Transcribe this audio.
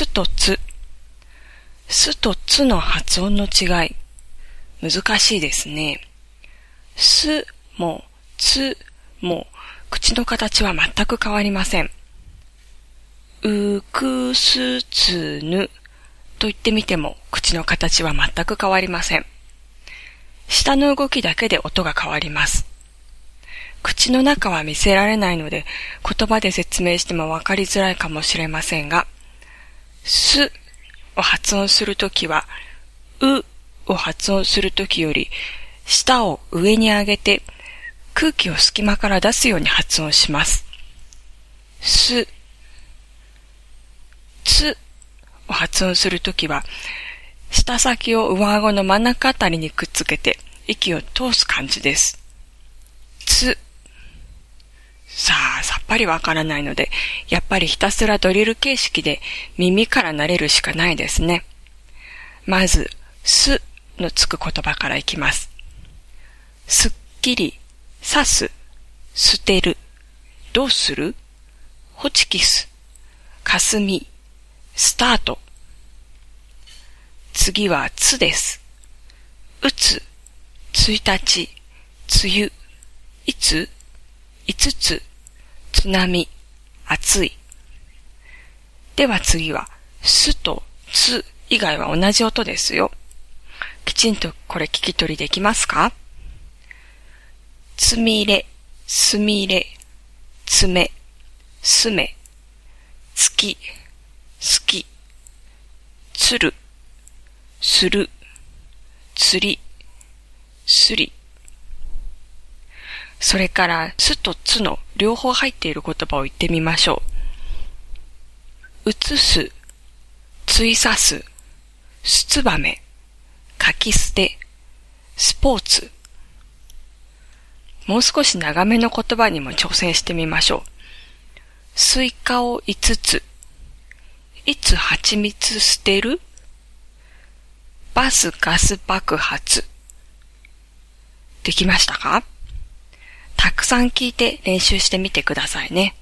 すとつ。すとつの発音の違い。難しいですね。すもつも口の形は全く変わりません。うくすつぬと言ってみても口の形は全く変わりません。下の動きだけで音が変わります。口の中は見せられないので言葉で説明してもわかりづらいかもしれませんが、すを発音するときは、うを発音するときより、舌を上に上げて空気を隙間から出すように発音します。す、つを発音するときは、舌先を上顎の真ん中あたりにくっつけて息を通す感じです。つ。さあ、さっぱりわからないので、やっぱりひたすらドリル形式で耳から慣れるしかないですね。まず、すのつく言葉からいきます。すっきり、刺す、捨てる、どうする？ホチキス、かす。み、スタート。次はつです。うつ、ついたち、つゆ、いつ、いつつ、津波、暑い。では次は、すとつ以外は同じ音ですよ。きちんとこれ聞き取りできますか？つみれ、すみれ、つめ、すめ、つき、すき、つる、する、つり、すり。それから、すとつの両方入っている言葉を言ってみましょう。移す、ついさす、すつばめ、かき捨て、スポーツ。もう少し長めの言葉にも挑戦してみましょう。スイカを5つ。いつ蜂蜜捨てる？バスガス爆発。できましたか？さん聞いて練習してみてくださいね。